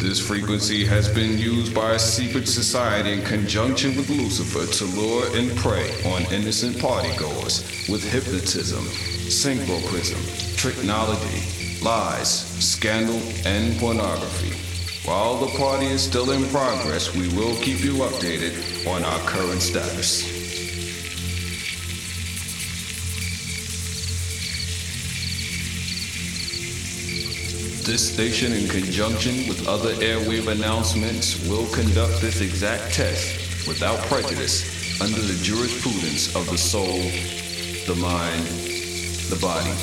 This frequency has been used by a secret society in conjunction with Lucifer to lure and prey on innocent partygoers with hypnotism, synchroprism, tricknology, lies, scandal, and pornography. While the party is still in progress, we will keep you updated on our current status. This station, in conjunction with other airwave announcements, will conduct this exact test without prejudice under the jurisprudence of the soul, the mind, the body,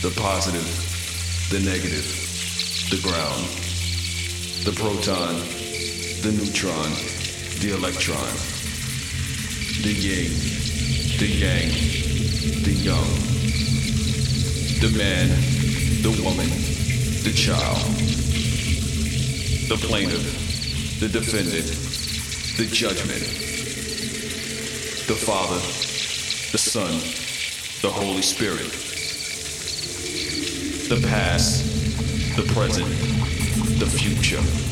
the positive, the negative, the ground, the proton, the neutron, the electron, the yin, the yang, the young, the man, the woman the child, the plaintiff, the defendant, the judgment, the Father, the Son, the Holy Spirit, the past, the present, the future.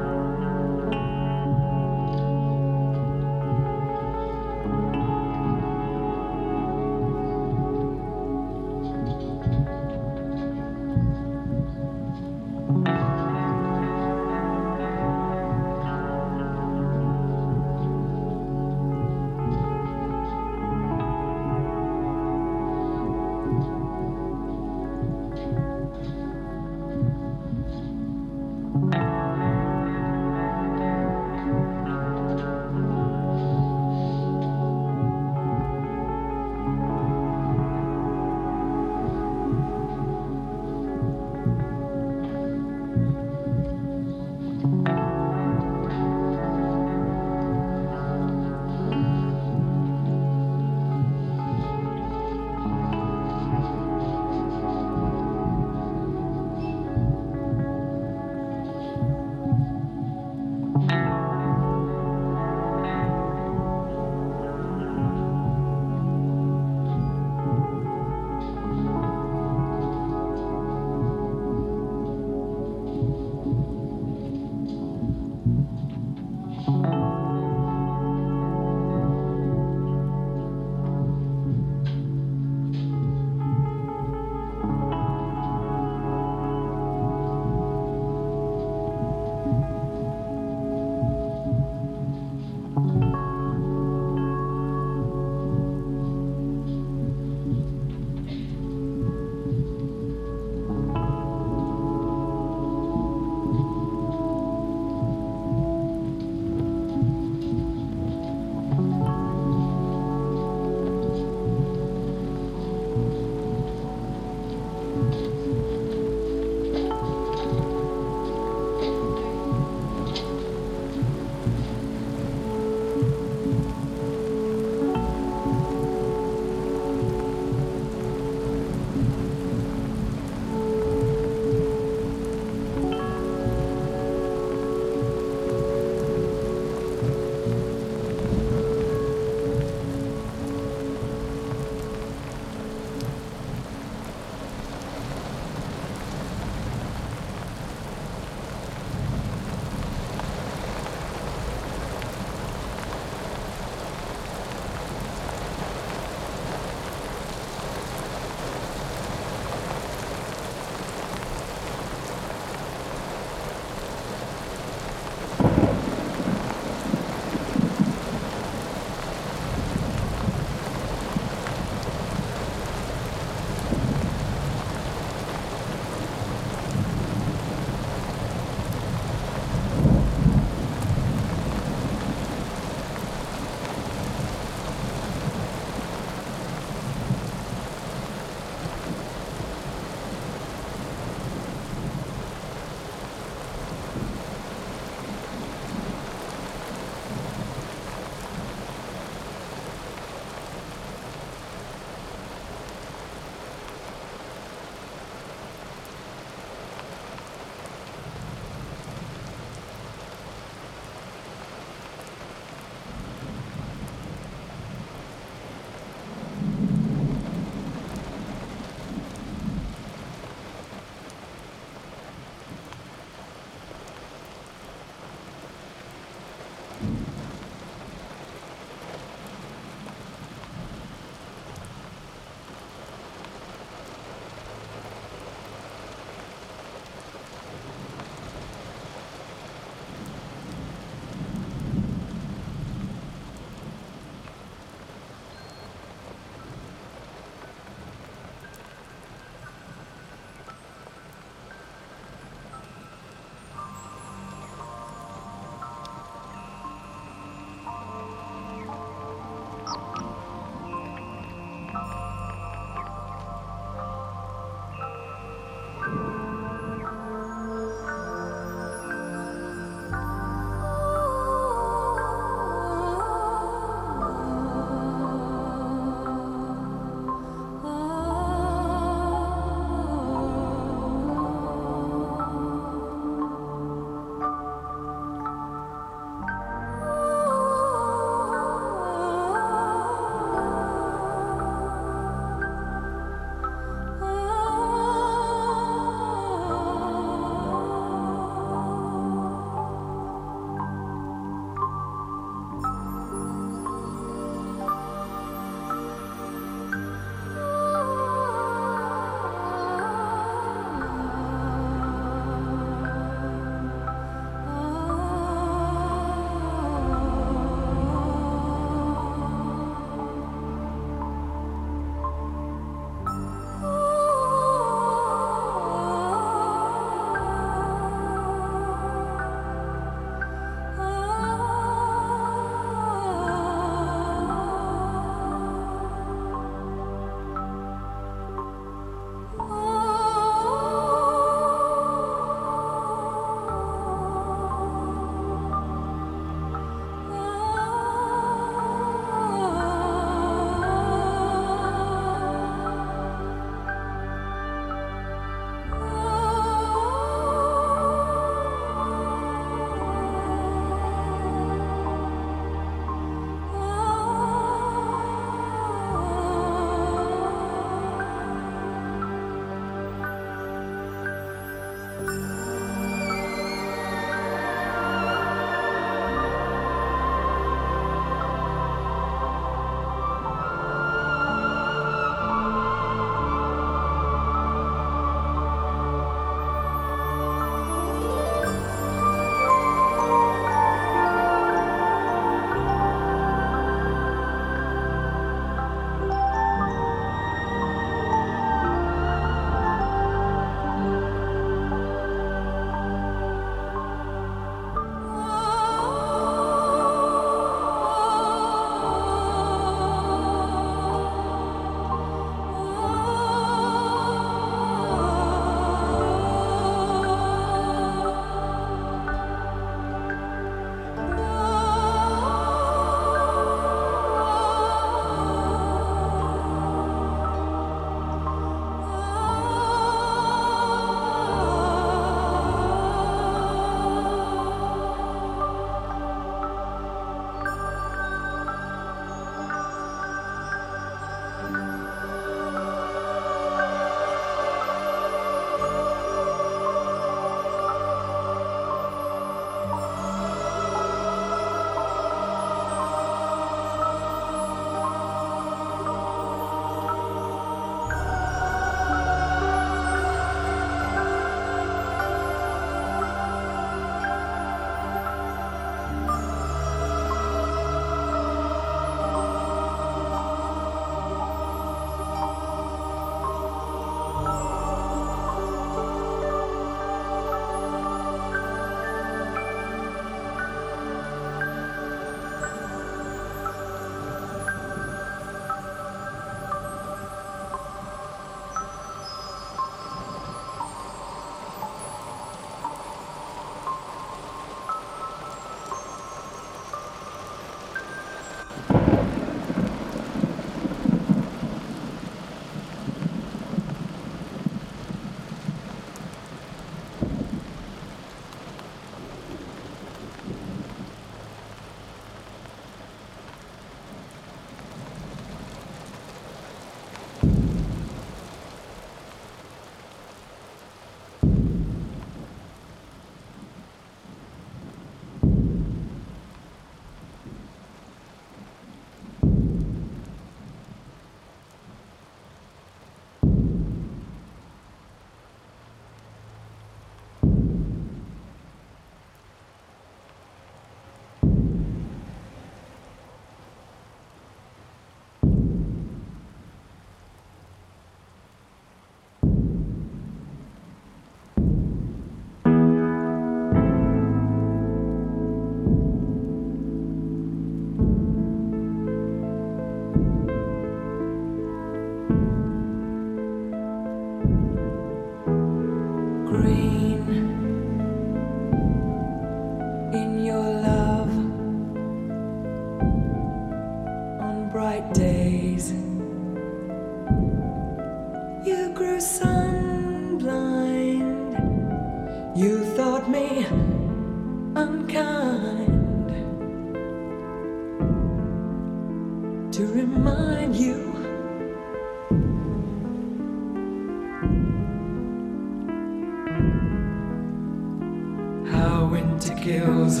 to kills,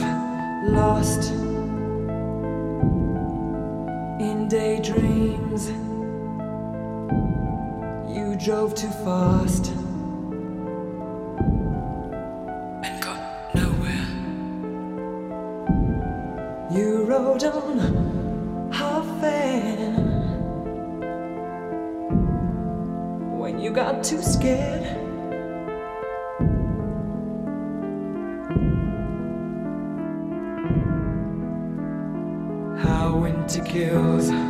lost in daydreams. You drove too fast. and got nowhere. You rode on half in when you got too scared. kills.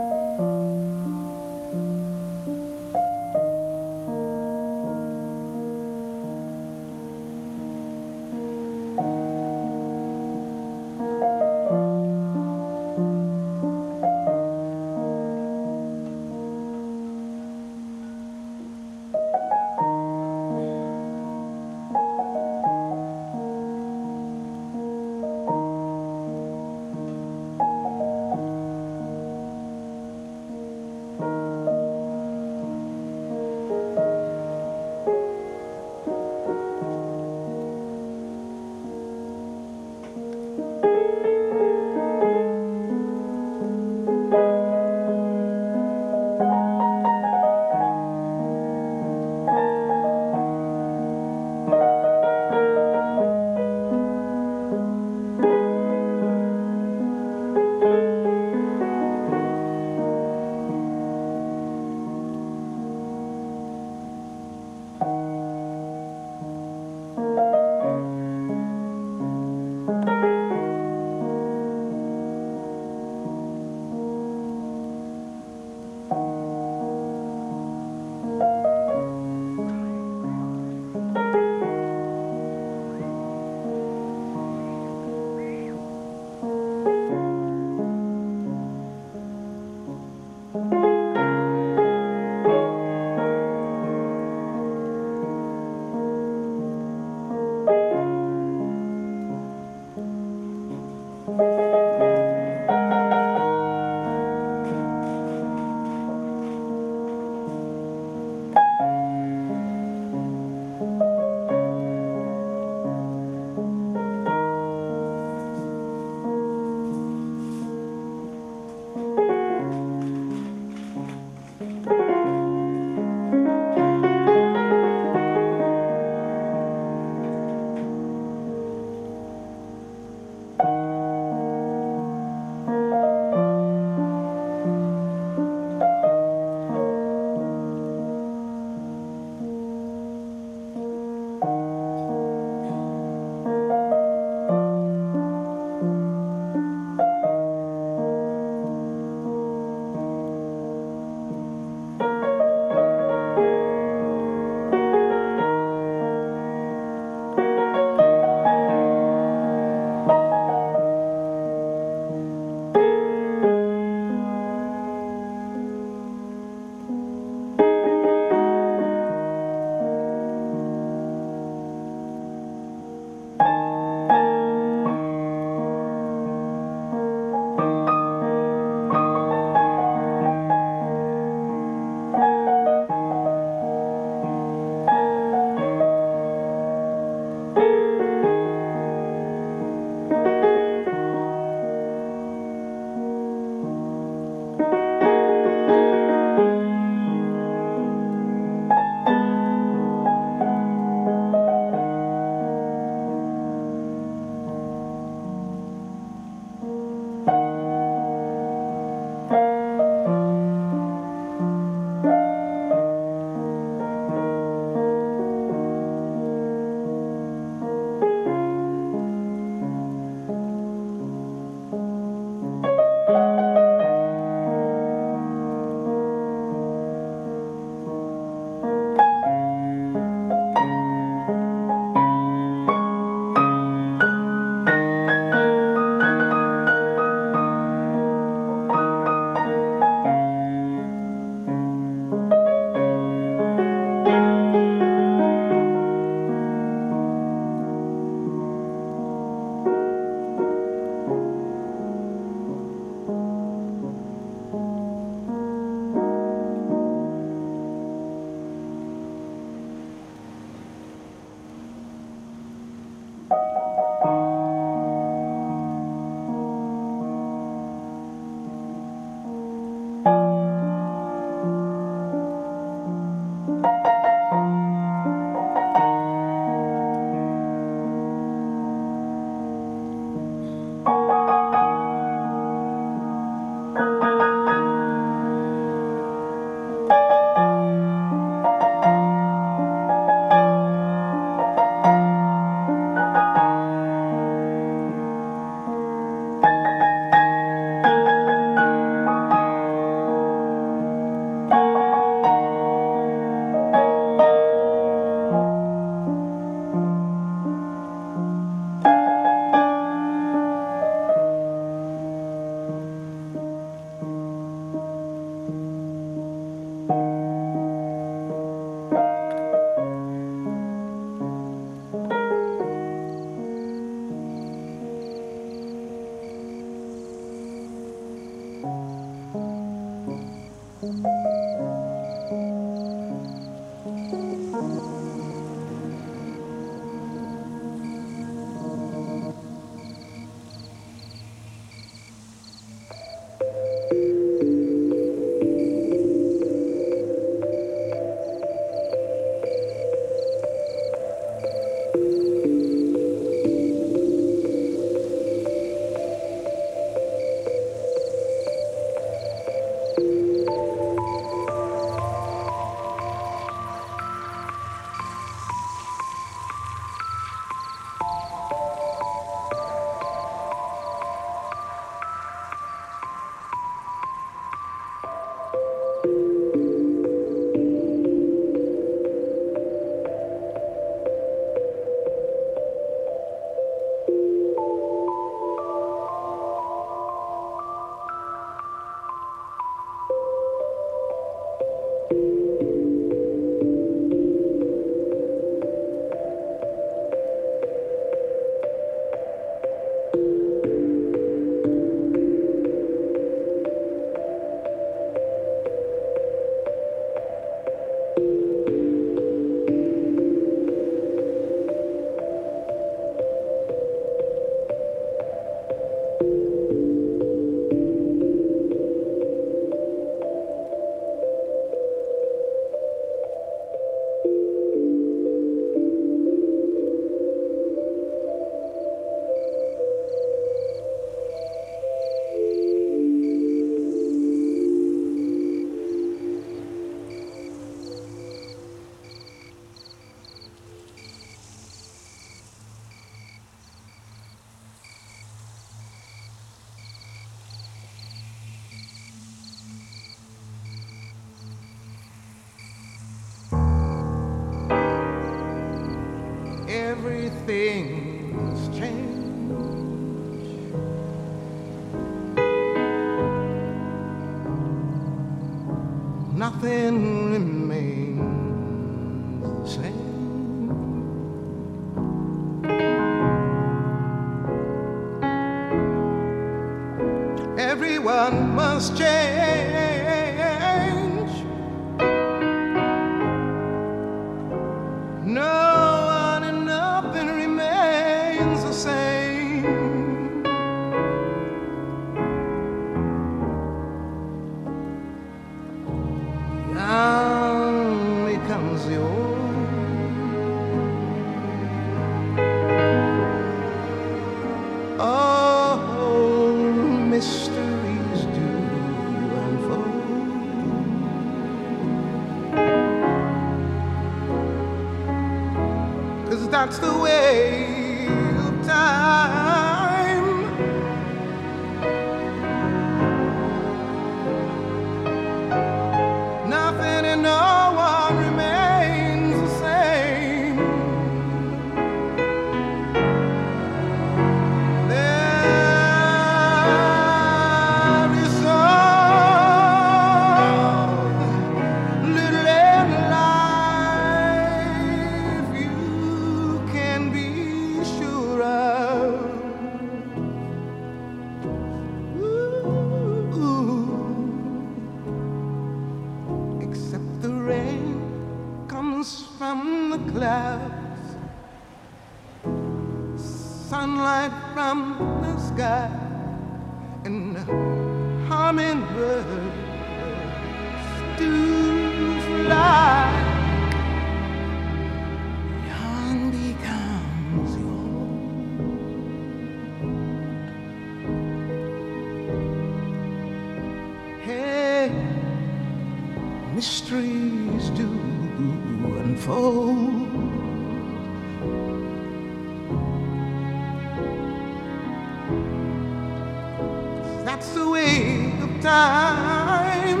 It's the way of time.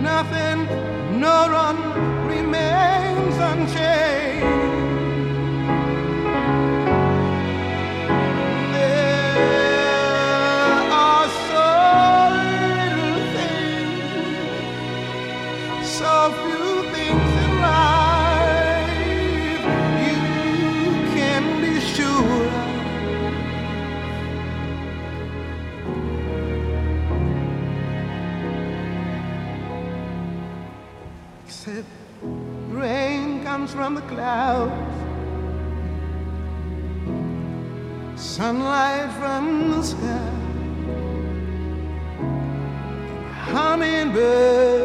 Nothing, no one remains unchanged. on the clouds. Sunlight from the sky. Hummingbird.